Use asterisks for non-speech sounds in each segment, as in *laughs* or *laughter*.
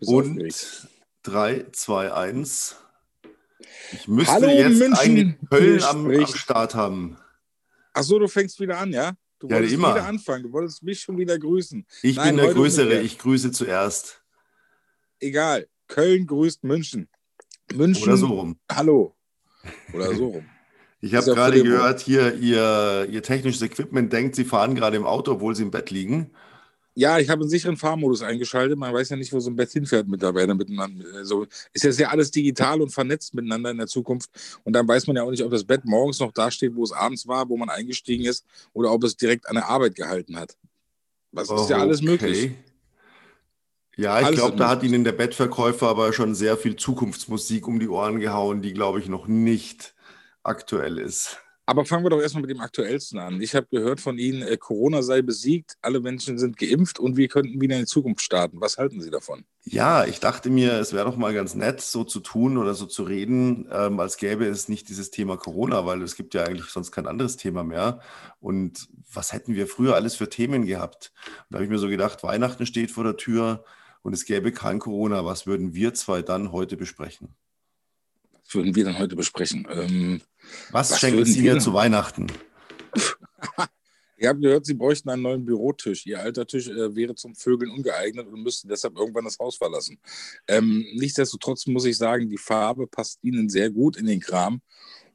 Und 3, 2, 1. Ich müsste Hallo, jetzt München. eigentlich Köln am, am. Start haben. Achso, du fängst wieder an, ja? Du Ja, wolltest immer. wieder anfangen. Du wolltest mich schon wieder grüßen. Ich Nein, bin der Größere, ich grüße zuerst. Egal. Köln grüßt München. München. Oder so rum. Hallo. Oder so rum. *laughs* Ich habe gerade gehört, hier ihr, ihr technisches Equipment denkt, sie fahren gerade im Auto, obwohl sie im Bett liegen. Ja, ich habe einen sicheren Fahrmodus eingeschaltet. Man weiß ja nicht, wo so ein Bett hinfährt mittlerweile miteinander. Also ist jetzt ja alles digital und vernetzt miteinander in der Zukunft. Und dann weiß man ja auch nicht, ob das Bett morgens noch da steht, wo es abends war, wo man eingestiegen ist, oder ob es direkt an der Arbeit gehalten hat. Das ist ja alles möglich. Okay. Ja, ich glaube, da hat möglich. Ihnen der Bettverkäufer aber schon sehr viel Zukunftsmusik um die Ohren gehauen, die, glaube ich, noch nicht aktuell ist. Aber fangen wir doch erstmal mit dem Aktuellsten an. Ich habe gehört von Ihnen, äh, Corona sei besiegt, alle Menschen sind geimpft und wir könnten wieder in die Zukunft starten. Was halten Sie davon? Ja, ich dachte mir, es wäre doch mal ganz nett, so zu tun oder so zu reden, ähm, als gäbe es nicht dieses Thema Corona, weil es gibt ja eigentlich sonst kein anderes Thema mehr. Und was hätten wir früher alles für Themen gehabt? Und da habe ich mir so gedacht, Weihnachten steht vor der Tür und es gäbe kein Corona. Was würden wir zwei dann heute besprechen? Würden wir dann heute besprechen? Ähm, Was, Was schenken Sie mir zu Weihnachten? *laughs* ihr habt gehört, Sie bräuchten einen neuen Bürotisch. Ihr alter Tisch äh, wäre zum Vögeln ungeeignet und müssten deshalb irgendwann das Haus verlassen. Ähm, nichtsdestotrotz muss ich sagen, die Farbe passt Ihnen sehr gut in den Kram.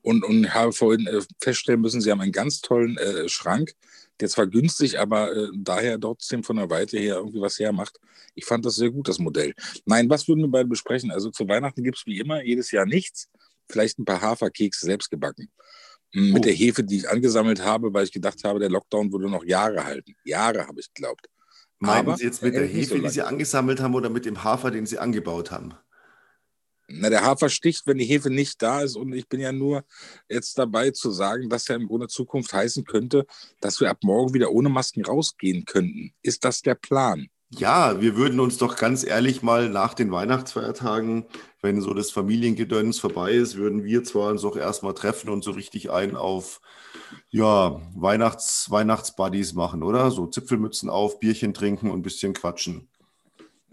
Und, und habe vorhin äh, feststellen müssen, Sie haben einen ganz tollen äh, Schrank, der zwar günstig, aber äh, daher trotzdem von der Weite her irgendwie was hermacht. Ich fand das sehr gut, das Modell. Nein, was würden wir beide besprechen? Also zu Weihnachten gibt es wie immer jedes Jahr nichts. Vielleicht ein paar Haferkekse selbst gebacken. Mm, Mit Oh. der Hefe, die ich angesammelt habe, weil ich gedacht habe, der Lockdown würde noch Jahre halten. Jahre, habe ich geglaubt. Meinen Aber Sie jetzt mit er der Hefe, so die Sie angesammelt haben oder mit dem Hafer, den Sie angebaut haben? Na, der Hafer sticht, wenn die Hefe nicht da ist. Und ich bin ja nur jetzt dabei zu sagen, dass ja im Grunde Zukunft heißen könnte, dass wir ab morgen wieder ohne Masken rausgehen könnten. Ist das der Plan? Ja, wir würden uns doch ganz ehrlich mal nach den Weihnachtsfeiertagen, wenn so das Familiengedöns vorbei ist, würden wir zwar uns auch erstmal treffen und so richtig ein auf ja, Weihnachts, Weihnachtsbuddies machen, oder? So Zipfelmützen auf, Bierchen trinken und ein bisschen quatschen.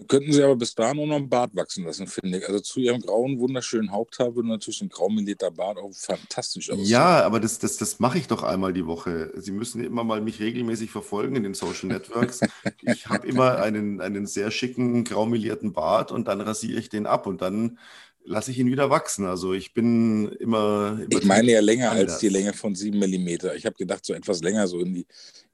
Könnten sie aber bis dahin auch noch einen Bart wachsen lassen, finde ich. Also zu ihrem grauen, wunderschönen Haupthaar würde natürlich ein graumelierter Bart auch fantastisch aussehen. Ja, aber das, das, das mache ich doch einmal die Woche. Sie müssen immer mal mich regelmäßig verfolgen in den Social Networks. *laughs* Ich habe immer einen, einen sehr schicken, graumelierten Bart und dann rasiere ich den ab und dann lasse ich ihn wieder wachsen. Also ich bin immer. immer Ich meine ja länger als anders. die Länge von sieben Millimeter. Ich habe gedacht, so etwas länger, so in die,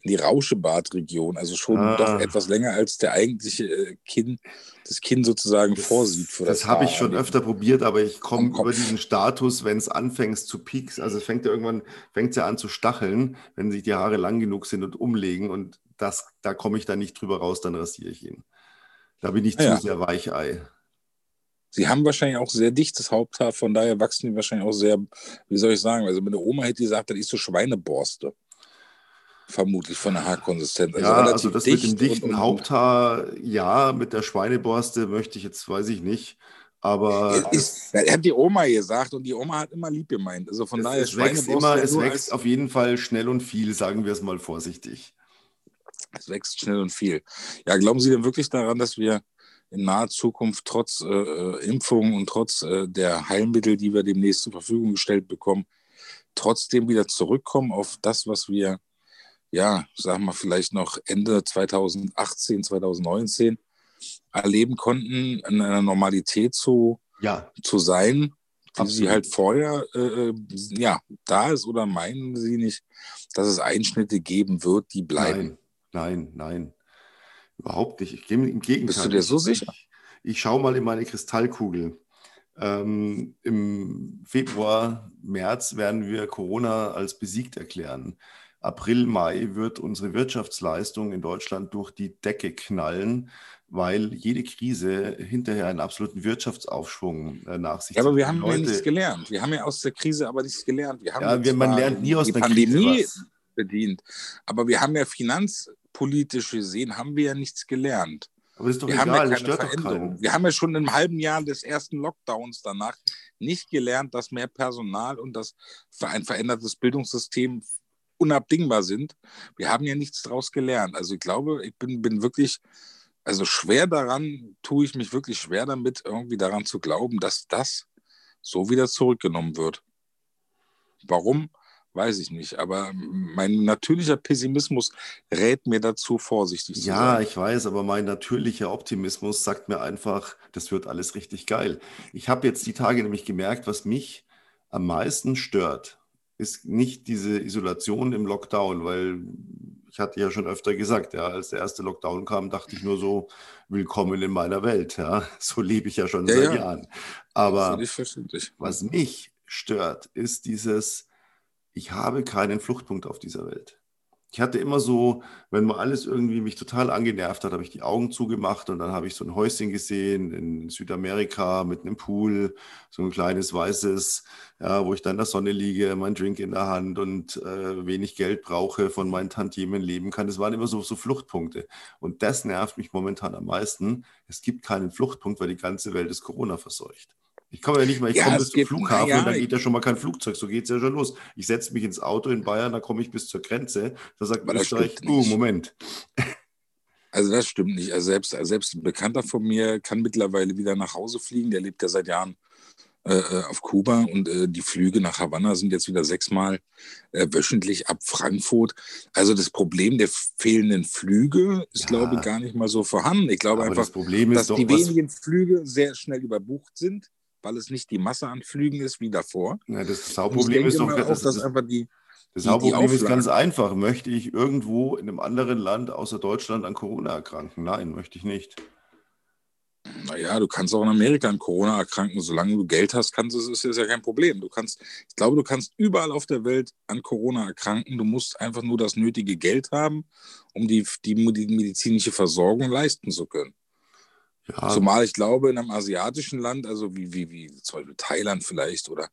in die Rauschebartregion. Also schon Ah. doch etwas länger als der eigentliche äh, Kinn, das Kinn sozusagen vorsieht. Für das das habe ich schon öfter probiert, aber ich komme über diesen Status, wenn es anfängt zu pieks, also es fängt ja irgendwann, fängt ja an zu stacheln, wenn sich die Haare lang genug sind und umlegen und das, da komme ich dann nicht drüber raus, dann rasiere ich ihn. Da bin ich Ah zu ja. sehr Weichei. Sie haben wahrscheinlich auch sehr dichtes Haupthaar, von daher wachsen die wahrscheinlich auch sehr, wie soll ich sagen, also meine Oma hätte gesagt, das ist so Schweineborste. Vermutlich von der Haarkonsistenz. Also ja, also das dicht mit dem dichten und, und, Haupthaar, ja, mit der Schweineborste möchte ich jetzt, weiß ich nicht. Aber Ist, er hat die Oma gesagt und die Oma hat immer lieb gemeint. Also von es, daher es wächst Schweineborste immer, es wächst auf jeden Fall schnell und viel, sagen wir es mal vorsichtig. Es wächst schnell und viel. Ja, glauben Sie denn wirklich daran, dass wir in naher Zukunft trotz äh, äh, Impfungen und trotz äh, der Heilmittel, die wir demnächst zur Verfügung gestellt bekommen, trotzdem wieder zurückkommen auf das, was wir, ja, sagen wir vielleicht noch Ende 2018, 2019 erleben konnten, in einer Normalität zu, Ja, zu sein, wie Absolut. sie halt vorher äh, ja, da ist oder meinen Sie nicht, dass es Einschnitte geben wird, die bleiben? nein, nein, nein. Überhaupt nicht. Ich gehe im Gegenteil. Bist du dir so sicher? Ich, ich schaue mal in meine Kristallkugel. Ähm, Im Februar, März werden wir Corona als besiegt erklären. April, Mai wird unsere Wirtschaftsleistung in Deutschland durch die Decke knallen, weil jede Krise hinterher einen absoluten Wirtschaftsaufschwung äh, nach sich Ja, aber zieht. wir haben ja Leute- nichts gelernt. Wir haben ja aus der Krise aber nichts gelernt. Wir haben Ja, man lernt nie aus die einer Pandemie Krise was. bedient, aber wir haben ja finanzpolitisch gesehen, haben wir ja nichts gelernt. Aber ist doch Wir haben egal, ja das keine Veränderung. Wir haben ja schon im halben Jahr des ersten Lockdowns danach nicht gelernt, dass mehr Personal und das für ein verändertes Bildungssystem unabdingbar sind. Wir haben ja nichts daraus gelernt. Also ich glaube, ich bin, bin wirklich also schwer daran, tue ich mich wirklich schwer damit, irgendwie daran zu glauben, dass das so wieder zurückgenommen wird. Warum? Weiß ich nicht. Aber mein natürlicher Pessimismus rät mir dazu, vorsichtig zu Ja, sein. ich weiß, aber mein natürlicher Optimismus sagt mir einfach, das wird alles richtig geil. Ich habe jetzt die Tage nämlich gemerkt, was mich am meisten stört, ist nicht diese Isolation im Lockdown, weil ich hatte ja schon öfter gesagt, ja, als der erste Lockdown kam, dachte ich nur so, willkommen in meiner Welt, ja. *laughs* So lebe ich ja schon Ja, seit ja. Jahren. Aber was mich stört, ist dieses, ich habe keinen Fluchtpunkt auf dieser Welt. Ich hatte immer so, wenn mal alles irgendwie mich total angenervt hat, habe ich die Augen zugemacht und dann habe ich so ein Häuschen gesehen in Südamerika mit einem Pool, so ein kleines weißes, ja, wo ich dann in der Sonne liege, mein Drink in der Hand und äh, wenig Geld brauche, von meinen Tantiemen leben kann. Das waren immer so, so Fluchtpunkte. Und das nervt mich momentan am meisten. Es gibt keinen Fluchtpunkt, weil die ganze Welt ist Corona verseucht. Ich komme ja nicht mal, ich Ja, komme bis zum gibt- Flughafen na und dann ja, geht ja schon mal kein Flugzeug. So geht es ja schon los. Ich setze mich ins Auto in Bayern, dann komme ich bis zur Grenze. Da sagt das Österreich, oh. Moment. Also das stimmt nicht. Also selbst, selbst ein Bekannter von mir kann mittlerweile wieder nach Hause fliegen. Der lebt ja seit Jahren äh, äh, auf Kuba und äh, die Flüge nach Havanna sind jetzt wieder sechsmal äh, wöchentlich ab Frankfurt. Also das Problem der fehlenden Flüge ist, Ja. glaube ich, gar nicht mal so vorhanden. Ich glaube Aber einfach, das Problem dass doch, die wenigen Flüge sehr schnell überbucht sind, weil es nicht die Masse an Flügen ist wie davor. ja, das Hauptproblem ist doch, das, dass das, einfach die, das die- die Hauptproblem ist ganz einfach. Möchte ich irgendwo in einem anderen Land außer Deutschland an Corona erkranken? Nein, möchte ich nicht. Naja, du kannst auch in Amerika an Corona erkranken. Solange du Geld hast, kannst du, ist das ja kein Problem. Du kannst, ich glaube, du kannst überall auf der Welt an Corona erkranken. Du musst einfach nur das nötige Geld haben, um die, die medizinische Versorgung leisten zu können. Ja, Zumal ich glaube, in einem asiatischen Land, also wie, wie, wie zum Beispiel Thailand vielleicht oder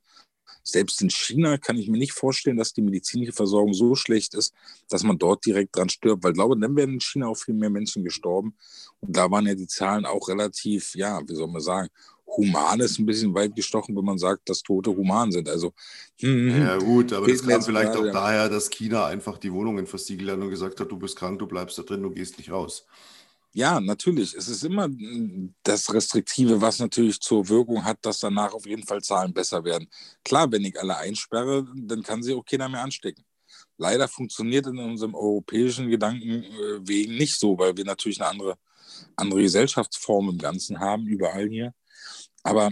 selbst in China, kann ich mir nicht vorstellen, dass die medizinische Versorgung so schlecht ist, dass man dort direkt dran stirbt. Weil ich glaube, dann wären in China auch viel mehr Menschen gestorben. Und da waren ja die Zahlen auch relativ, ja, wie soll man sagen, human ist ein bisschen weit gestochen, wenn man sagt, dass Tote human sind. Also, hm, hm, ja gut, aber das kam vielleicht gerade, auch ja. daher, dass China einfach die Wohnungen versiegelt hat und gesagt hat, du bist krank, du bleibst da drin, du gehst nicht raus. Ja, natürlich. Es ist immer mm, das Restriktive, was natürlich zur Wirkung hat, dass danach auf jeden Fall Zahlen besser werden. Klar, wenn ich alle einsperre, dann kann sich auch keiner mehr anstecken. Leider funktioniert in unserem europäischen Gedanken wegen nicht so, weil wir natürlich eine andere, andere Gesellschaftsform im Ganzen haben, überall hier. Aber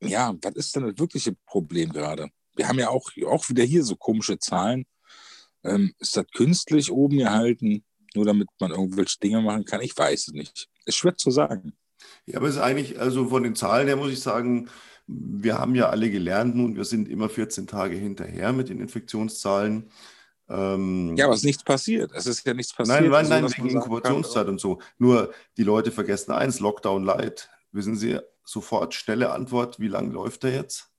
ja, was ist denn das wirkliche Problem gerade? Wir haben ja auch, auch wieder hier so komische Zahlen. Ähm, ist das künstlich oben gehalten? Nur damit man irgendwelche Dinge machen kann. Ich weiß es nicht. Ist schwer zu sagen. Ja, aber es ist eigentlich, also von den Zahlen her muss ich sagen, wir haben ja alle gelernt nun, wir sind immer 14 Tage hinterher mit den Infektionszahlen. Ähm, Ja, aber es ist nichts passiert. Es ist ja nichts passiert. Nein, nein, nein, wegen Inkubationszeit und so. Nur die Leute vergessen eins, Lockdown light. Wissen Sie, sofort schnelle Antwort, wie lange läuft der jetzt?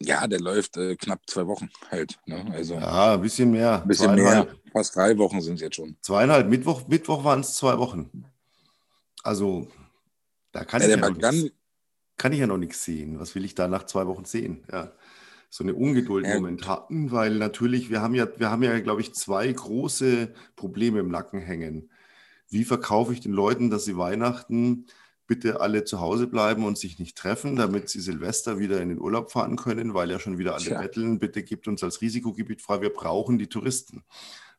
Ja, der läuft äh, knapp zwei Wochen halt. Ne? Also Ja, ein bisschen mehr. ein bisschen mehr. Fast drei Wochen sind es jetzt schon. Zweieinhalb, Mittwoch, Mittwoch waren es zwei Wochen. Also, da kann, Ja, ich ja nichts, kann ich ja noch nichts sehen. Was will ich da nach zwei Wochen sehen? Ja. So eine Ungeduld Ja, momentan, weil natürlich, wir haben ja, wir haben ja, glaube ich, zwei große Probleme im Nacken hängen. Wie verkaufe ich den Leuten, dass sie Weihnachten bitte alle zu Hause bleiben und sich nicht treffen, damit sie Silvester wieder in den Urlaub fahren können, weil ja schon wieder alle Tja. betteln, bitte gibt uns als Risikogebiet frei, wir brauchen die Touristen.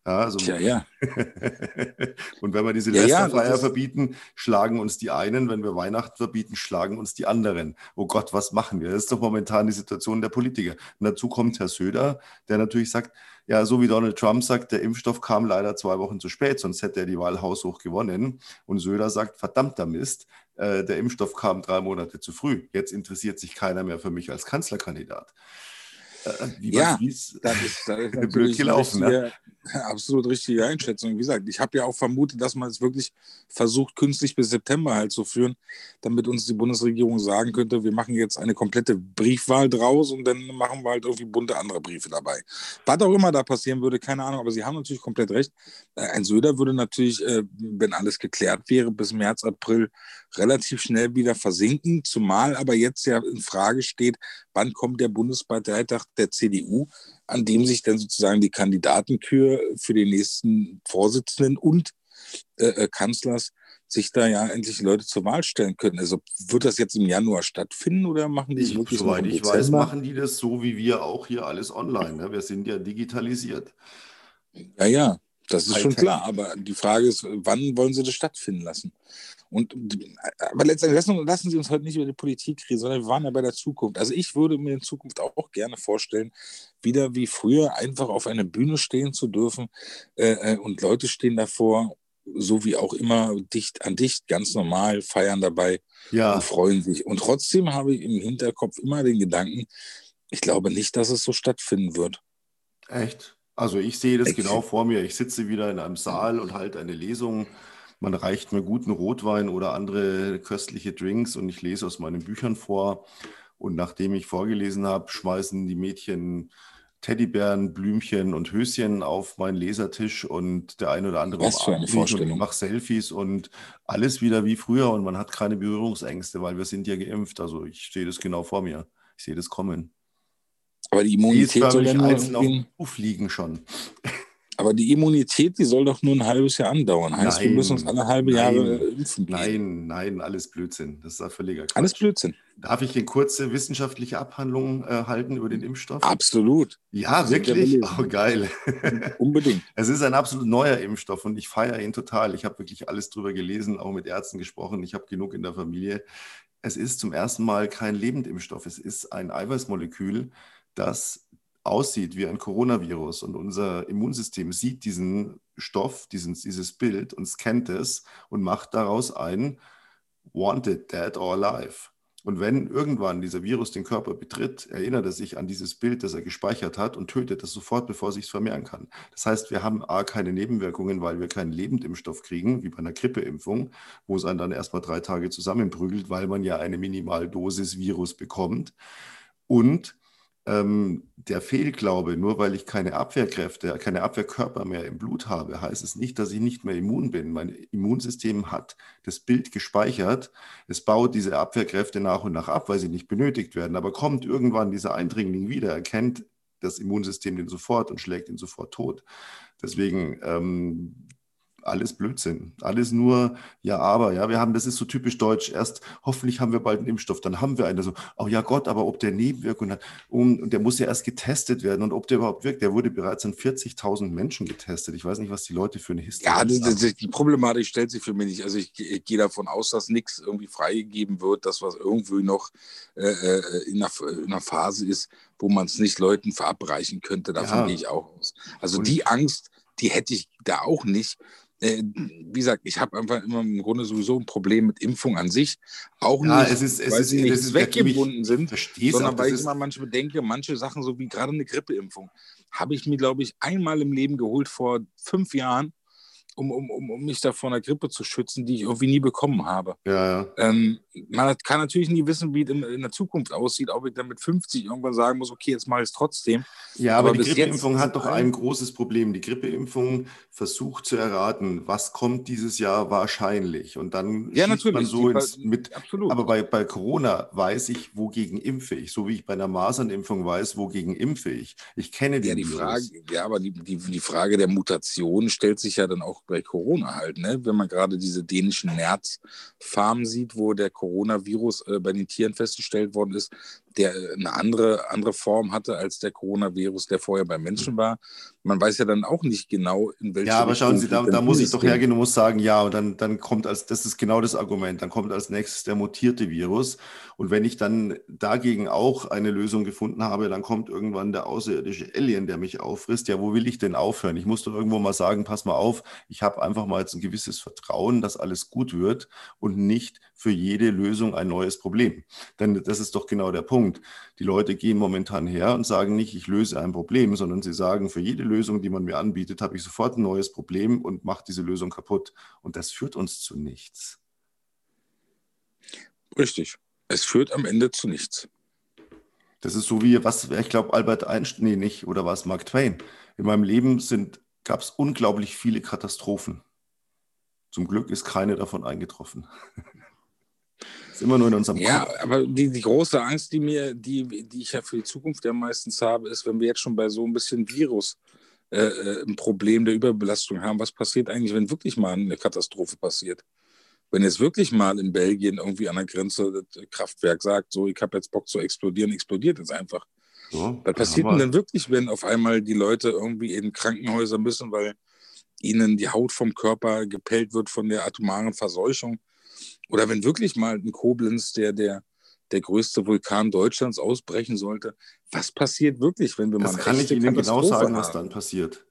Ja, also tja, ja. *laughs* und wenn wir die Ja, ja, Silvesterfeier das ist- verbieten, schlagen uns die einen. Wenn wir Weihnachten verbieten, schlagen uns die anderen. Oh Gott, was machen wir? Das ist doch momentan die Situation der Politiker. Und dazu kommt Herr Söder, der natürlich sagt, ja, so wie Donald Trump sagt, der Impfstoff kam leider zwei Wochen zu spät, sonst hätte er die Wahl haushoch gewonnen. Und Söder sagt, verdammter Mist, äh, der Impfstoff kam drei Monate zu früh. Jetzt interessiert sich keiner mehr für mich als Kanzlerkandidat. Äh, wie Ja, Das ist, das ist *laughs* Blöd gelaufen, ne? *laughs* absolut richtige Einschätzung. Wie gesagt, ich habe ja auch vermutet, dass man es wirklich versucht, künstlich bis September halt zu führen, damit uns die Bundesregierung sagen könnte, wir machen jetzt eine komplette Briefwahl draus und dann machen wir halt irgendwie bunte andere Briefe dabei. Was auch immer da passieren würde, keine Ahnung, aber Sie haben natürlich komplett recht. Äh, Ein Söder würde natürlich, äh, wenn alles geklärt wäre, bis März, April relativ schnell wieder versinken, zumal aber jetzt ja in Frage steht, wann kommt der Bundesparteitag der CDU, an dem sich dann sozusagen die Kandidatenkür für den nächsten Vorsitzenden und äh, äh, Kanzlers sich da ja endlich Leute zur Wahl stellen können. Also wird das jetzt im Januar stattfinden oder machen die es wirklich Soweit ich weiß, machen die das so wie wir auch hier alles online. Ne? Wir sind ja digitalisiert. Ja, ja, das ist schon klar. Aber die Frage ist, wann wollen sie das stattfinden lassen? Und, aber letztendlich lassen, lassen Sie uns heute nicht über die Politik reden, sondern wir waren ja bei der Zukunft. Also ich würde mir in Zukunft auch gerne vorstellen, wieder wie früher einfach auf einer Bühne stehen zu dürfen äh, äh und Leute stehen davor so wie auch immer, dicht an dicht, ganz normal, feiern dabei ja. und freuen sich. Und trotzdem habe ich im Hinterkopf immer den Gedanken, ich glaube nicht, dass es so stattfinden wird. Echt? Also ich sehe das genau vor mir. Ich sitze wieder in einem Saal und halte eine Lesung. Man reicht mir guten Rotwein oder andere köstliche Drinks und ich lese aus meinen Büchern vor. Und nachdem ich vorgelesen habe, schmeißen die Mädchen Teddybären, Blümchen und Höschen auf meinen Lesertisch und der eine oder andere Was für eine Vorstellung. ich mache Selfies und alles wieder wie früher und man hat keine Berührungsängste, weil wir sind ja geimpft. Also ich stehe das genau vor mir. Ich sehe das kommen. Aber die Immunität soll ja nur auf fliegen schon. Aber die Immunität, die soll doch nur ein halbes Jahr andauern. Heißt, nein, wir müssen uns alle halbe nein, Jahre impfen. Nein, nein, alles Blödsinn. Das ist ein völliger Quatsch. Alles Blödsinn. Darf ich eine kurze wissenschaftliche Abhandlung äh, halten über den Impfstoff? Absolut. Ja, wirklich? Oh, geil. Unbedingt. *laughs* es ist ein absolut neuer Impfstoff und ich feiere ihn total. Ich habe wirklich alles drüber gelesen, auch mit Ärzten gesprochen. Ich habe genug in der Familie. Es ist zum ersten Mal kein Lebendimpfstoff. Es ist ein Eiweißmolekül, das aussieht wie ein Coronavirus und unser Immunsystem sieht diesen Stoff, diesen, dieses Bild und scannt es und macht daraus ein Wanted, Dead or Alive. Und wenn irgendwann dieser Virus den Körper betritt, erinnert er sich an dieses Bild, das er gespeichert hat und tötet es sofort, bevor es sich vermehren kann. Das heißt, wir haben A, keine Nebenwirkungen, weil wir keinen Lebendimpfstoff kriegen, wie bei einer Grippeimpfung, wo es einen dann erstmal drei Tage zusammenprügelt, weil man ja eine Minimaldosis Virus bekommt. Und ähm, der Fehlglaube, nur weil ich keine Abwehrkräfte, keine Abwehrkörper mehr im Blut habe, heißt es nicht, dass ich nicht mehr immun bin. Mein Immunsystem hat das Bild gespeichert. Es baut diese Abwehrkräfte nach und nach ab, weil sie nicht benötigt werden. Aber kommt irgendwann dieser Eindringling wieder, erkennt das Immunsystem den sofort und schlägt ihn sofort tot. Deswegen ähm, alles Blödsinn. Alles nur, ja, aber, ja, wir haben, das ist so typisch deutsch. Erst hoffentlich haben wir bald einen Impfstoff, dann haben wir einen. So, oh ja Gott, aber ob der Nebenwirkungen hat, und, und der muss ja erst getestet werden und ob der überhaupt wirkt. Der wurde bereits an 40.000 Menschen getestet. Ich weiß nicht, was die Leute für eine Historie haben. Ja, das, das, die Problematik stellt sich für mich nicht. Also ich, ich gehe davon aus, dass nichts irgendwie freigegeben wird, dass was irgendwie noch äh, äh in, einer, in, einer, Phase ist, wo man es nicht Leuten verabreichen könnte. Davon ja. gehe ich auch aus. Also und die Angst, die hätte ich da auch nicht äh, wie gesagt, ich habe einfach immer im Grunde sowieso ein Problem mit Impfung an sich. Auch ja, nicht, es ist, es weil ist, sie nicht zweckgebunden sind, sondern auch, weil ich immer manchmal denke, manche Sachen, so wie gerade eine Grippeimpfung, habe ich mir, glaube ich, einmal im Leben geholt vor fünf Jahren um, um, um, um mich da vor einer Grippe zu schützen, die ich irgendwie nie bekommen habe. Ja, ja. Ähm, man kann natürlich nie wissen, wie es in, in, der Zukunft aussieht, ob ich dann mit 50 irgendwann sagen muss, okay, jetzt mache ich es trotzdem. Ja, aber, aber die Grippeimpfung hat doch ein großes Problem. Die Grippeimpfung versucht zu erraten, was kommt dieses Jahr wahrscheinlich. Und dann ja, natürlich. man so ins, mit. Absolut. Aber bei, bei Corona weiß ich, wogegen impfe ich. So wie ich bei einer Masernimpfung weiß, wogegen impfe ich. Ich kenne den ja, die Frage, Ja, aber die, die, die Frage der Mutation stellt sich ja dann auch bei Corona halt, ne? Wenn man gerade diese dänischen Nerzfarmen sieht, wo der Coronavirus äh, bei den Tieren festgestellt worden ist, der eine andere, andere Form hatte als der Coronavirus, der vorher beim Menschen war. Man weiß ja dann auch nicht genau, in welcher Ja, aber schauen Sie, da, da muss ich doch hergehen und muss sagen, ja, und dann, dann kommt als, das ist genau das Argument, dann kommt als nächstes der mutierte Virus. Und wenn ich dann dagegen auch eine Lösung gefunden habe, dann kommt irgendwann der außerirdische Alien, der mich auffrisst. Ja, wo will ich denn aufhören? Ich muss doch irgendwo mal sagen, pass mal auf, ich habe einfach mal jetzt ein gewisses Vertrauen, dass alles gut wird und nicht für jede Lösung ein neues Problem. Denn das ist doch genau der Punkt. Punkt. Die Leute gehen momentan her und sagen nicht, ich löse ein Problem, sondern sie sagen, für jede Lösung, die man mir anbietet, habe ich sofort ein neues Problem und mache diese Lösung kaputt. Und das führt uns zu nichts. Richtig. Es führt am Ende zu nichts. Das ist so wie, was, ich glaube, Albert Einstein, nee, nicht, oder was, Mark Twain. In meinem Leben gab es unglaublich viele Katastrophen. Zum Glück ist keine davon eingetroffen. *laughs* Ist immer nur in unserem ja, Kopf. Ja, aber die, die große Angst, die mir, die, die ich ja für die Zukunft ja meistens habe, ist, wenn wir jetzt schon bei so ein bisschen Virus äh, äh, ein Problem der Überbelastung haben, was passiert eigentlich, wenn wirklich mal eine Katastrophe passiert? wenn jetzt wirklich mal in Belgien irgendwie an der Grenze das Kraftwerk sagt, so, ich habe jetzt Bock zu explodieren, explodiert es einfach. So, Was passiert denn denn wirklich, wenn auf einmal die Leute irgendwie in Krankenhäuser müssen, weil ihnen die Haut vom Körper gepellt wird von der atomaren Verseuchung? Oder wenn wirklich mal in Koblenz der, der, der größte Vulkan Deutschlands ausbrechen sollte, was passiert wirklich, wenn wir das mal Das kann ich Ihnen genau sagen, haben? was dann passiert.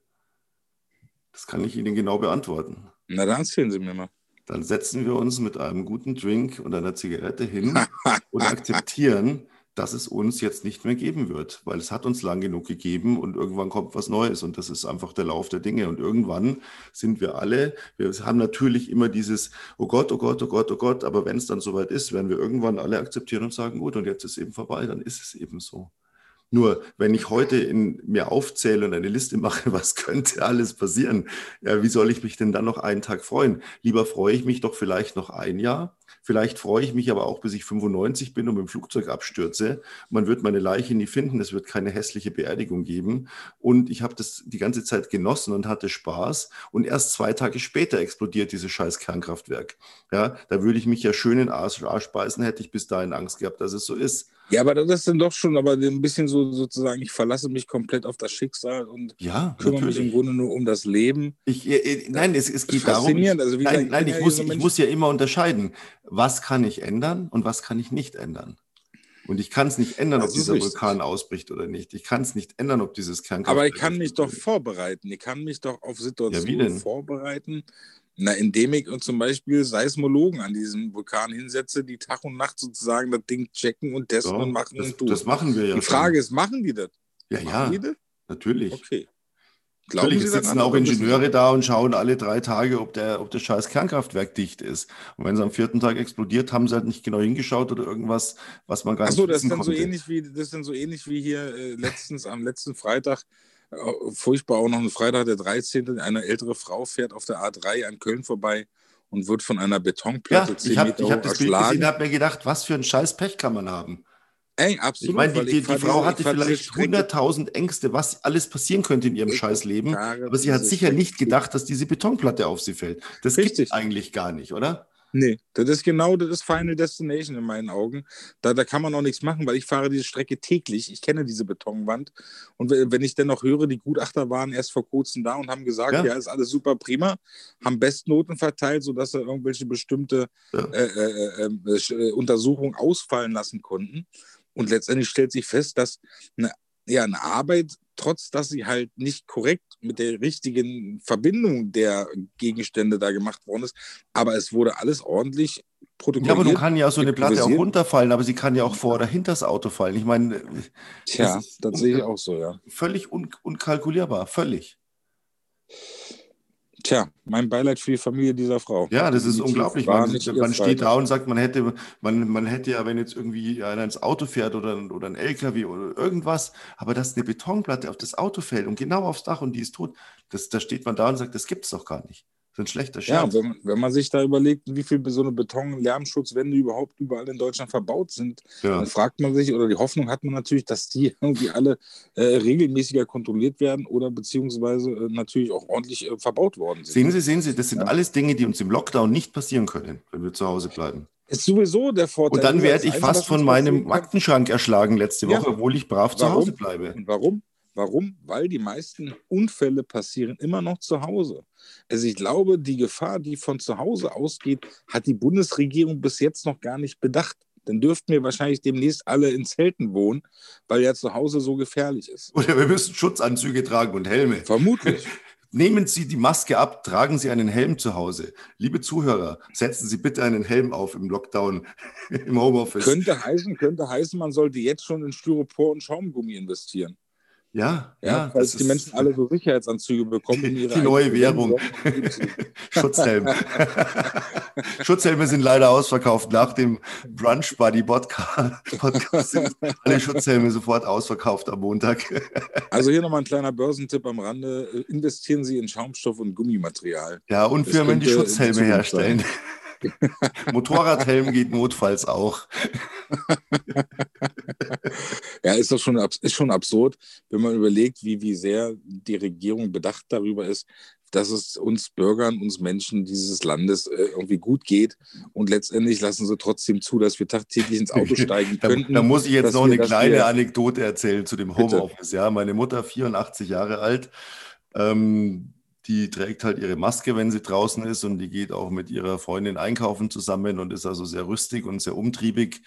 Das kann ich Ihnen genau beantworten. Na, dann erzählen Sie mir mal. Dann setzen wir uns mit einem guten Drink und einer Zigarette hin *laughs* und akzeptieren, dass es uns jetzt nicht mehr geben wird, weil es hat uns lang genug gegeben und irgendwann kommt was Neues und das ist einfach der Lauf der Dinge und irgendwann sind wir alle, wir haben natürlich immer dieses, oh Gott, oh Gott, oh Gott, oh Gott, aber wenn es dann soweit ist, werden wir irgendwann alle akzeptieren und sagen, gut, und jetzt ist eben vorbei, dann ist es eben so. Nur, wenn ich heute in, mir aufzähle und eine Liste mache, *laughs* was könnte alles passieren, ja, wie soll ich mich denn dann noch einen Tag freuen? Lieber freue ich mich doch vielleicht noch ein Jahr. Vielleicht freue ich mich aber auch, bis ich 95 bin und mit dem Flugzeug abstürze. Man wird meine Leiche nie finden. Es wird keine hässliche Beerdigung geben. Und ich habe das die ganze Zeit genossen und hatte Spaß. Und erst zwei Tage später explodiert dieses scheiß Kernkraftwerk. Ja, da würde ich mich ja schön in Arsch, beißen, hätte ich bis dahin Angst gehabt, dass es so ist. Ja, aber das ist dann doch schon aber ein bisschen so sozusagen, ich verlasse mich komplett auf das Schicksal und ja, kümmere natürlich. mich im Grunde nur um das Leben. Ich, äh, nein, es, es geht darum. Ich, also, nein, gesagt, nein, ich, muss, ich muss ja immer unterscheiden, was kann ich ändern und was kann ich nicht ändern. Und ich kann es nicht ändern, das ob dieser richtig. Vulkan ausbricht oder nicht. Ich kann es nicht ändern, ob dieses Kernkraftwerk. Aber ich kann mich doch vorbereiten. Ich kann mich doch auf Situationen ja, vorbereiten, na, indem ich und zum Beispiel Seismologen an diesem Vulkan hinsetze, die Tag und Nacht sozusagen das Ding checken und testen so, und machen das, und tun. Das machen wir ja. Die Frage schon. ist, machen die das? Ja, machen ja. Natürlich. Okay. Glauben Natürlich, Sie sitzen auch Ingenieure da und schauen alle drei Tage, ob der, ob das scheiß Kernkraftwerk dicht ist. Und wenn es am vierten Tag explodiert, haben sie halt nicht genau hingeschaut oder irgendwas, was man gar nicht Ach so, das ist dann so ähnlich wie das ist dann so ähnlich wie hier äh, letztens am letzten Freitag furchtbar auch noch ein Freitag der 13. Eine ältere Frau fährt auf der A3 an Köln vorbei und wird von einer Betonplatte ja, 10 ich hab, Meter ich habe das Bild gesehen, habe mir gedacht, was für ein scheiß Pech kann man haben. Ey, absolut. Ich meine, die, die, die Frau hatte vielleicht 100.000 Ängste, was alles passieren könnte in ihrem Scheißleben, aber sie hat sicher nicht gedacht, dass diese Betonplatte auf sie fällt. Das gibt es eigentlich gar nicht, oder? Nee, das ist genau das ist Final Destination in meinen Augen. Da, da kann man auch nichts machen, weil ich fahre diese Strecke täglich. Ich kenne diese Betonwand. Und wenn ich dann noch höre, die Gutachter waren erst vor kurzem da und haben gesagt, ja, ja ist alles super prima, haben Bestnoten verteilt, sodass sie irgendwelche bestimmte ja. äh, äh, äh, äh, Untersuchungen ausfallen lassen konnten. Und letztendlich stellt sich fest, dass eine, ja, eine Arbeit trotz dass sie halt nicht korrekt mit der richtigen Verbindung der Gegenstände da gemacht worden ist. Aber es wurde alles ordentlich protokolliert. Ja, aber du kann ja so eine Platte auch runterfallen, aber sie kann ja auch vor oder hinter das Auto fallen. Ich meine, Tja, das, das sehe ich auch so, ja. Völlig un unkalkulierbar, völlig. Tja, mein Beileid für die Familie dieser Frau. Ja, das ist unglaublich. Man, man steht da und sagt, man hätte, man, man hätte ja, wenn jetzt irgendwie einer ins Auto fährt oder, oder ein LKW oder irgendwas, aber dass eine Betonplatte auf das Auto fällt und genau aufs Dach und die ist tot, das, da steht man da und sagt, das gibt es doch gar nicht ein schlechter Scherz. Ja, wenn, wenn, man sich da überlegt, wie viel so eine Beton-Lärmschutzwände überhaupt überall in Deutschland verbaut sind, ja. dann fragt man sich, oder die Hoffnung hat man natürlich, dass die *laughs* irgendwie alle äh, regelmäßiger kontrolliert werden oder beziehungsweise äh, natürlich auch ordentlich äh, verbaut worden sind. Sehen Sie, sehen Sie, das sind ja. alles Dinge, die uns im Lockdown nicht passieren können, wenn wir zu Hause bleiben. Ist sowieso der Vorteil. Und dann werde ich fast von meinem Aktenschrank erschlagen letzte Woche, ja. obwohl ich brav warum? zu Hause bleibe. Und warum? Warum? Weil die meisten Unfälle passieren immer noch zu Hause. Also ich glaube, die Gefahr, die von zu Hause ausgeht, hat die Bundesregierung bis jetzt noch gar nicht bedacht. Dann dürften wir wahrscheinlich demnächst alle in Zelten wohnen, weil ja zu Hause so gefährlich ist. Oder wir müssen Schutzanzüge tragen und Helme. Vermutlich. *laughs* Nehmen Sie die Maske ab, tragen Sie einen Helm zu Hause. Liebe Zuhörer, setzen Sie bitte einen Helm auf im Lockdown, *laughs* im Homeoffice. Könnte heißen, könnte heißen, man sollte jetzt schon in Styropor und Schaumgummi investieren. Ja, ja. falls die Menschen alle so Sicherheitsanzüge bekommen. Die, die neue Währung. *laughs* Schutzhelm. *laughs* Schutzhelme sind leider ausverkauft. Nach dem Brunch Buddy Podcast *laughs* sind alle Schutzhelme sofort ausverkauft am Montag. also hier nochmal ein kleiner Börsentipp am Rande. Investieren Sie in Schaumstoff und Gummimaterial. Ja, und Firmen, die Schutzhelme herstellen. *laughs* Motorradhelm geht notfalls auch. *laughs* ja, ist doch schon, ist schon absurd, wenn man überlegt, wie, wie sehr die Regierung bedacht darüber ist, dass es uns Bürgern, uns Menschen dieses Landes äh, irgendwie gut geht. Und letztendlich lassen sie trotzdem zu, dass wir tagtäglich ins Auto *laughs* steigen könnten. da, da, muss ich jetzt noch wir, eine kleine wir, Anekdote erzählen zu dem Homeoffice. Ja, meine Mutter, 84 Jahre alt, ähm, die trägt halt ihre Maske, wenn sie draußen ist und die geht auch mit ihrer Freundin einkaufen zusammen und ist also sehr rüstig und sehr umtriebig.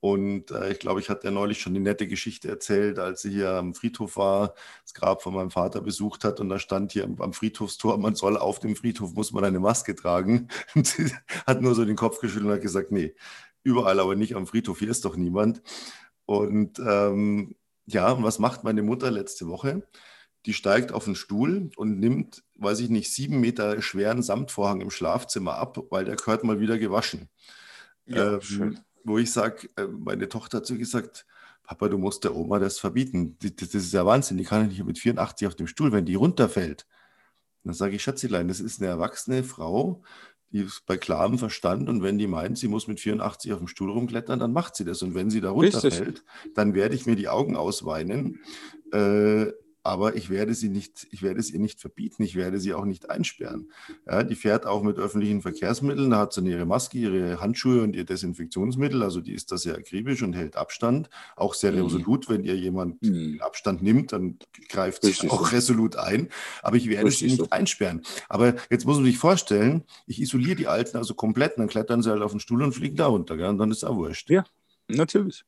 Und äh, ich glaube, ich hatte ja neulich schon die nette Geschichte erzählt, als sie hier am Friedhof war, das Grab von meinem Vater besucht hat und da stand hier am, Friedhofstor, man soll auf dem Friedhof, muss man eine Maske tragen. *laughs* Und sie hat nur so den Kopf geschüttelt und hat gesagt, nee, überall, aber nicht am Friedhof, hier ist doch niemand. Und ähm, ja, was macht meine Mutter letzte Woche? Die steigt auf den Stuhl und nimmt, weiß ich nicht, sieben Meter schweren Samtvorhang im Schlafzimmer ab, weil der gehört mal wieder gewaschen. Ja, ähm, wo ich sage, äh, meine Tochter hat so gesagt, Papa, du musst der Oma das verbieten. Das, ist ja Wahnsinn, die kann nicht mit 84 auf dem Stuhl, wenn die runterfällt. dann sage ich, Schatzilein, das ist eine erwachsene Frau, die ist bei klarem Verstand und wenn die meint, sie muss mit 84 auf dem Stuhl rumklettern, dann macht sie das. Und wenn sie da runterfällt, dann werde ich mir die Augen ausweinen. Äh, aber ich werde sie nicht, ich werde es ihr nicht verbieten, ich werde sie auch nicht einsperren. Ja, die fährt auch mit öffentlichen Verkehrsmitteln, da hat sie ihre Maske, ihre Handschuhe und ihr Desinfektionsmittel, also die ist da sehr akribisch und hält Abstand, auch sehr mhm. resolut, wenn ihr jemand mhm. Abstand nimmt, dann greift sie auch so. resolut ein, aber ich werde Richtig sie nicht so. einsperren. Aber jetzt muss man sich vorstellen, ich isoliere die Alten also komplett, dann klettern sie halt auf den Stuhl und fliegen da runter, gell? und dann ist es auch wurscht. Ja, Natürlich.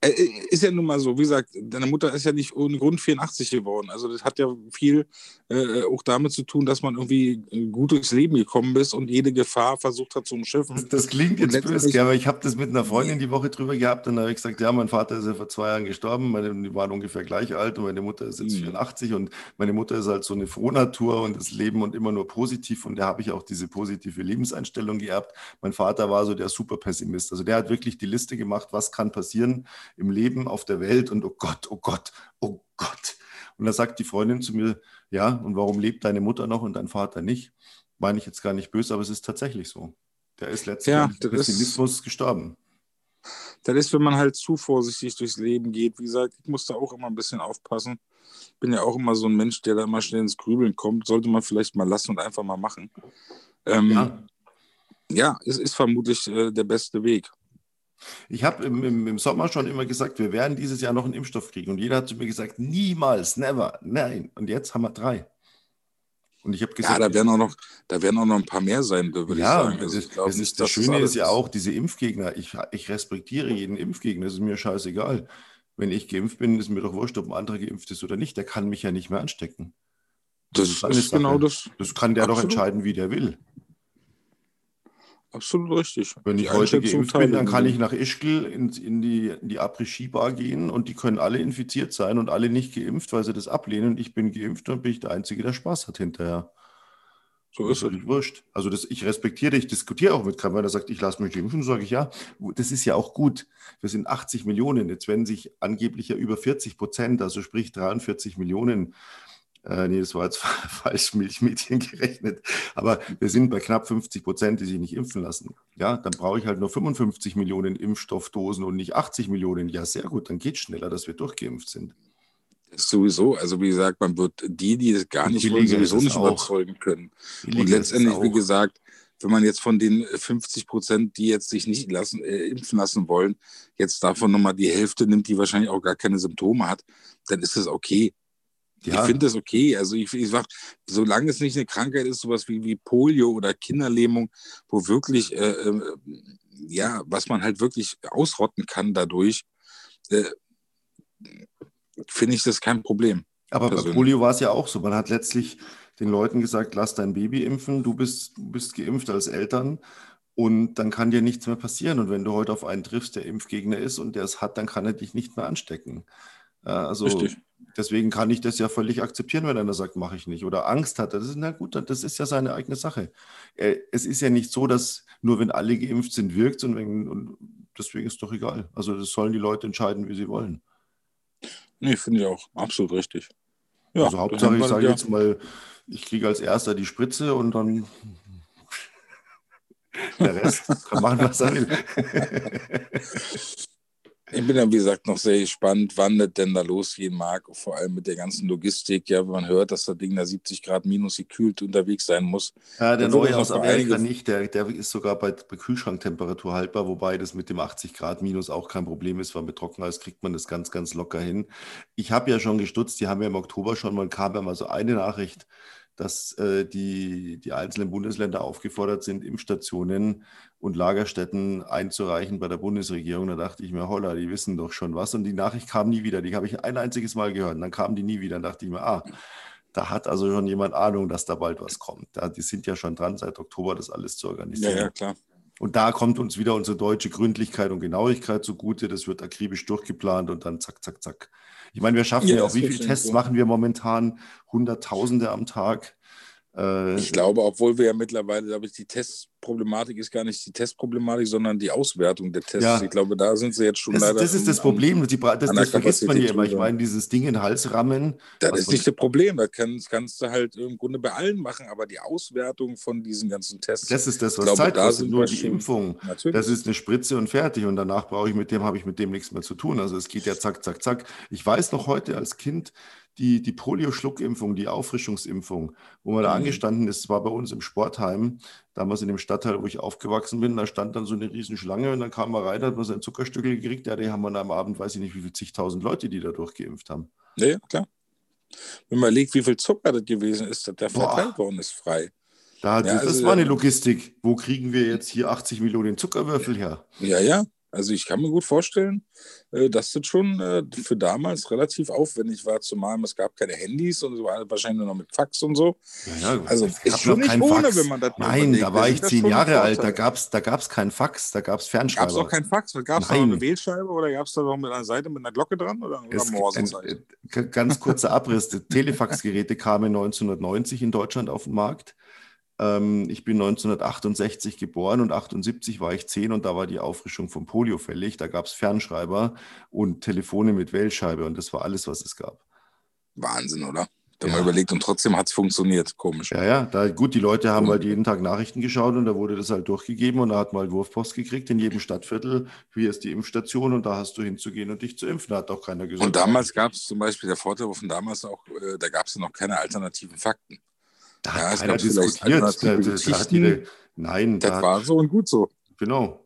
Äh, ist ja nun mal so, wie gesagt, deine Mutter ist ja nicht ohne Grund 84 geworden. Also das hat ja viel äh, auch damit zu tun, dass man irgendwie gut durchs Leben gekommen ist und jede Gefahr versucht hat zu umschiffen. Das, das klingt jetzt böse, aber ich habe das mit einer Freundin die Woche drüber gehabt und da habe ich gesagt, ja, mein Vater ist ja vor zwei Jahren gestorben, meine, die waren ungefähr gleich alt und meine Mutter ist jetzt mhm. 84 und meine Mutter ist halt so eine Frohnatur und das Leben und immer nur positiv und da habe ich auch diese positive Lebenseinstellung geerbt. Mein Vater war so der Superpessimist. Also der hat wirklich die Liste gemacht, was kann passieren im Leben, auf der Welt und oh Gott, oh Gott, oh Gott. Und da sagt die Freundin zu mir, ja, und warum lebt deine Mutter noch und dein Vater nicht? Meine ich jetzt gar nicht böse, aber es ist tatsächlich so. Der ist letztlich ja, Pessimismus ist, gestorben. Das ist, wenn man halt zu vorsichtig durchs Leben geht. Wie gesagt, ich muss da auch immer ein bisschen aufpassen. Bin ja auch immer so ein Mensch, der da immer schnell ins Grübeln kommt. Sollte man vielleicht mal lassen und einfach mal machen. Ähm, ja. ja, es ist vermutlich äh, der beste Weg. Ich habe im, im, im, Sommer schon immer gesagt, wir werden dieses Jahr noch einen Impfstoff kriegen. Und jeder hat zu mir gesagt, niemals, never, nein. Und jetzt haben wir drei. Und ich habe gesagt, ja, da werden auch noch, da werden auch noch ein paar mehr sein, würde ja, ich sagen. Also ich das, nicht, das Schöne ist ja auch diese Impfgegner. Ich, ich respektiere jeden Impfgegner. Das ist mir scheißegal. Wenn ich geimpft bin, ist mir doch wurscht, ob ein anderer geimpft ist oder nicht. Der kann mich ja nicht mehr anstecken. Das, das ist genau das. Das kann der Absolut. doch entscheiden, wie der will. Absolut richtig. Wenn ich heute geimpft bin, dann kann ich nach Ischgl in, in die, in die Après-Ski-Bar gehen und die können alle infiziert sein und alle nicht geimpft, weil sie das ablehnen. Ich bin geimpft und bin ich der Einzige, der Spaß hat hinterher. So ist es. wurscht. Also das, ich respektiere, ich diskutiere auch mit keinem, wenn er sagt, ich lasse mich impfen, sage ich ja. Das ist ja auch gut. Wir sind 80 Millionen. Jetzt werden sich angeblich ja über 40 Prozent, also sprich 43 Millionen äh, nee, das war jetzt *laughs* falsch Milchmädchen gerechnet. Aber wir sind bei knapp 50 Prozent, die sich nicht impfen lassen. Ja, dann brauche ich halt nur 55 Millionen Impfstoffdosen und nicht 80 Millionen. Ja, sehr gut, dann geht es schneller, dass wir durchgeimpft sind. Sowieso, also wie gesagt, man wird die, die es gar nicht wollen, sowieso nicht auch. überzeugen können. Und letztendlich, wie gesagt, wenn man jetzt von den 50 Prozent, die jetzt sich nicht lassen, äh, impfen lassen wollen, jetzt davon nochmal die Hälfte nimmt, die wahrscheinlich auch gar keine Symptome hat, dann ist es okay. Ja. Ich finde das okay. Also ich, ich sag, solange es nicht eine Krankheit ist, sowas wie, wie Polio oder Kinderlähmung, wo wirklich, äh, äh, ja, was man halt wirklich ausrotten kann dadurch, äh, finde ich das kein Problem. Aber persönlich. bei Polio war es ja auch so. Man hat letztlich den Leuten gesagt, lass dein Baby impfen, du bist, du bist geimpft als Eltern und dann kann dir nichts mehr passieren. Und wenn du heute auf einen triffst, der Impfgegner ist und der es hat, dann kann er dich nicht mehr anstecken. Also Richtig. Deswegen kann ich das ja völlig akzeptieren, wenn einer sagt, mache ich nicht oder Angst hat. Das ist na gut, das ist ja seine eigene Sache. Äh, es ist ja nicht so, dass nur wenn alle geimpft sind, wirkt und, und deswegen ist doch egal. Also das sollen die Leute entscheiden, wie sie wollen. Nee, finde ich auch absolut richtig. Ja, also Hauptsache, ich sage ja. jetzt mal, ich kriege als erster die Spritze und dann *laughs* der Rest kann machen, was er will. *laughs* Ich bin ja, wie gesagt, noch sehr gespannt, wann das denn da losgehen mag, vor allem mit der ganzen Logistik. Ja, wenn man hört, dass das Ding da 70 Grad minus gekühlt unterwegs sein muss. Ja, der neue aus Amerika nicht, der, der ist sogar bei, bei Kühlschranktemperatur haltbar, wobei das mit dem 80 Grad minus auch kein Problem ist, weil mit Trockeneis kriegt man das ganz, ganz locker hin. Ich habe ja schon gestutzt, die haben ja im Oktober schon mal, kam ja mal so eine Nachricht, dass äh, die, die einzelnen Bundesländer aufgefordert sind, Impfstationen und Lagerstätten einzureichen bei der Bundesregierung. Da dachte ich mir, holla, die wissen doch schon was. Und die Nachricht kam nie wieder. Die habe ich ein einziges Mal gehört. Und dann kamen die nie wieder. Dann dachte ich mir, ah, da hat also schon jemand Ahnung, dass da bald was kommt. Da, die sind ja schon dran, seit Oktober das alles zu organisieren. Ja, ja, klar. Und da kommt uns wieder unsere deutsche Gründlichkeit und Genauigkeit zugute. Das wird akribisch durchgeplant und dann zack, zack, zack. Ich meine, wir schaffen ja, ja auch, wie viele Tests so. machen wir momentan? Hunderttausende am Tag. Äh, ich glaube, obwohl wir ja mittlerweile, glaube ich, die Testproblematik ist gar nicht die Testproblematik, sondern die Auswertung der Tests. Ja. Ich glaube, da sind sie jetzt schon das, leider. Das ist das Problem. Die, das, das vergisst man ja immer. Ich meine, dieses Ding in den Hals rammen. Das ist nicht das Problem. Das kannst, kannst, du halt im Grunde bei allen machen, aber die Auswertung von diesen ganzen Tests. Das ist das, was glaube, Zeit kostet. Nur die Impfung. Natürlich. Das ist eine Spritze und fertig. Und danach brauche ich mit dem, habe ich mit dem nichts mehr zu tun. Also es geht ja zack, zack, zack. Ich weiß noch heute als Kind, die, die Polio-Schluckimpfung, die Auffrischungsimpfung, wo man da mhm. angestanden ist, war bei uns im Sportheim, damals in dem Stadtteil, wo ich aufgewachsen bin, da stand dann so eine riesen Schlange und dann kam man rein, hat man sein Zuckerstückel gekriegt, ja, die haben wir am Abend, weiß ich nicht, wie viel zigtausend Leute, die da durchgeimpft haben. Ja, klar. Wenn man legt, wie viel Zucker das gewesen ist, der verteilt worden ist, frei. Da, ja, das also, war eine Logistik. Wo kriegen wir jetzt hier 80 Millionen Zuckerwürfel her? Ja, ja. Also ich kann mir gut vorstellen, äh, dass das schon äh, für damals relativ aufwendig war, zumal es gab keine Handys und so wahrscheinlich nur noch mit Fax und so. Ja, ja, also es ist schon nicht ohne, Fax. wenn man das Nein, da war ich zehn Jahre alt, da gab es da gab's kein Fax, da gab es Fernschreiber. Gab es auch kein Fax? Gab es da noch eine Wählscheibe oder gab es da noch mit einer Seite mit einer Glocke dran oder, oder Morse? Ganz kurzer Abriss, Telefaxgeräte kamen 1990 in Deutschland auf den Markt. Ähm, ich bin 1968 geboren und 78 war ich 10 und da war die Auffrischung vom Polio fällig. Da gab es Fernschreiber und Telefone mit Wählscheibe und das war alles, was es gab. Wahnsinn, oder? Da ja. man überlegt und trotzdem hat es funktioniert. Komisch. Ja, ja. Da, gut, die Leute haben halt jeden Tag Nachrichten geschaut und da wurde das halt durchgegeben und da hat man halt Wurfpost gekriegt in jedem Stadtviertel. Hier ist die Impfstation und da hast du hinzugehen und dich zu impfen. Da hat auch keiner gesagt. Und damals gab es zum Beispiel der Vorteil von damals auch, äh, da gab es noch keine alternativen Fakten. Da hat ja, keiner diskutiert. Da, da hat jede, nein, das da war so und gut so. Genau.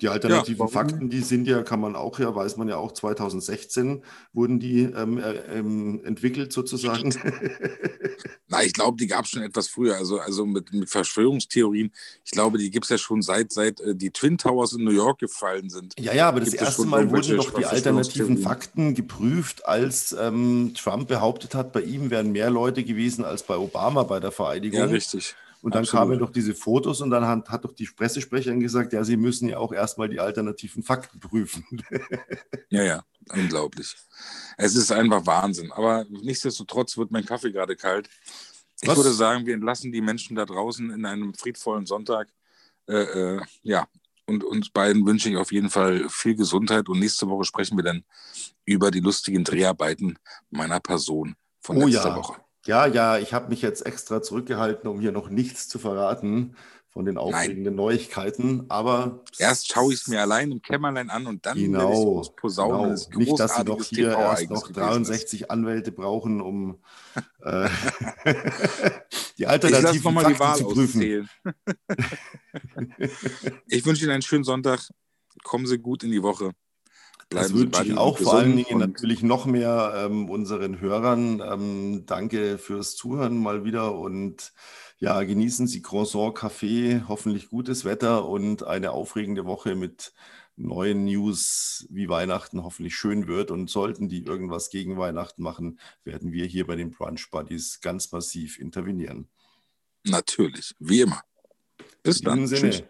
Die alternativen ja, Fakten, die sind ja, kann man auch ja, weiß man ja auch, 2016 wurden die ähm, äh, ähm, entwickelt sozusagen. Na, ich glaube, die gab es schon etwas früher. Also, also mit, mit Verschwörungstheorien, ich glaube, die gibt es ja schon seit, seit äh, die Twin Towers in New York gefallen sind. Ja, ja, aber das erste Mal wurden doch die alternativen Fakten geprüft, als ähm, Trump behauptet hat, bei ihm wären mehr Leute gewesen als bei Obama bei der Vereidigung. Ja, richtig. Und dann Absolut. kamen doch diese Fotos und dann hat, hat doch die Pressesprecherin gesagt, ja, sie müssen ja auch erstmal die alternativen Fakten prüfen. *laughs* ja, ja, unglaublich. Es ist einfach Wahnsinn. Aber nichtsdestotrotz wird mein Kaffee gerade kalt. Ich Was? würde sagen, wir entlassen die Menschen da draußen in einem friedvollen Sonntag. Äh, äh, ja, und uns beiden wünsche ich auf jeden Fall viel Gesundheit. Und nächste Woche sprechen wir dann über die lustigen Dreharbeiten meiner Person von oh, letzter ja. Woche. Ja, ja, ich habe mich jetzt extra zurückgehalten, um hier noch nichts zu verraten von den aufregenden Nein. Neuigkeiten. Aber erst schaue ich es mir allein im Kämmerlein an und dann genau, ich posaunen. Genau. Nicht, dass Sie noch hier erst noch 63 ist. Anwälte brauchen, um *laughs* äh, *laughs* die alternativen Fakten die Wahl zu prüfen. *laughs* ich wünsche Ihnen einen schönen Sonntag. Kommen Sie gut in die Woche. Bleiben das wünsche ich auch vor allen Dingen natürlich noch mehr ähm, unseren Hörern. Ähm, danke fürs Zuhören mal wieder und ja, genießen Sie Croissant, Kaffee, hoffentlich gutes Wetter und eine aufregende Woche mit neuen News, wie Weihnachten hoffentlich schön wird. Und sollten die irgendwas gegen Weihnachten machen, werden wir hier bei den Brunch Buddies ganz massiv intervenieren. Natürlich, wie immer. Bis In dann. Sinne. Tschüss.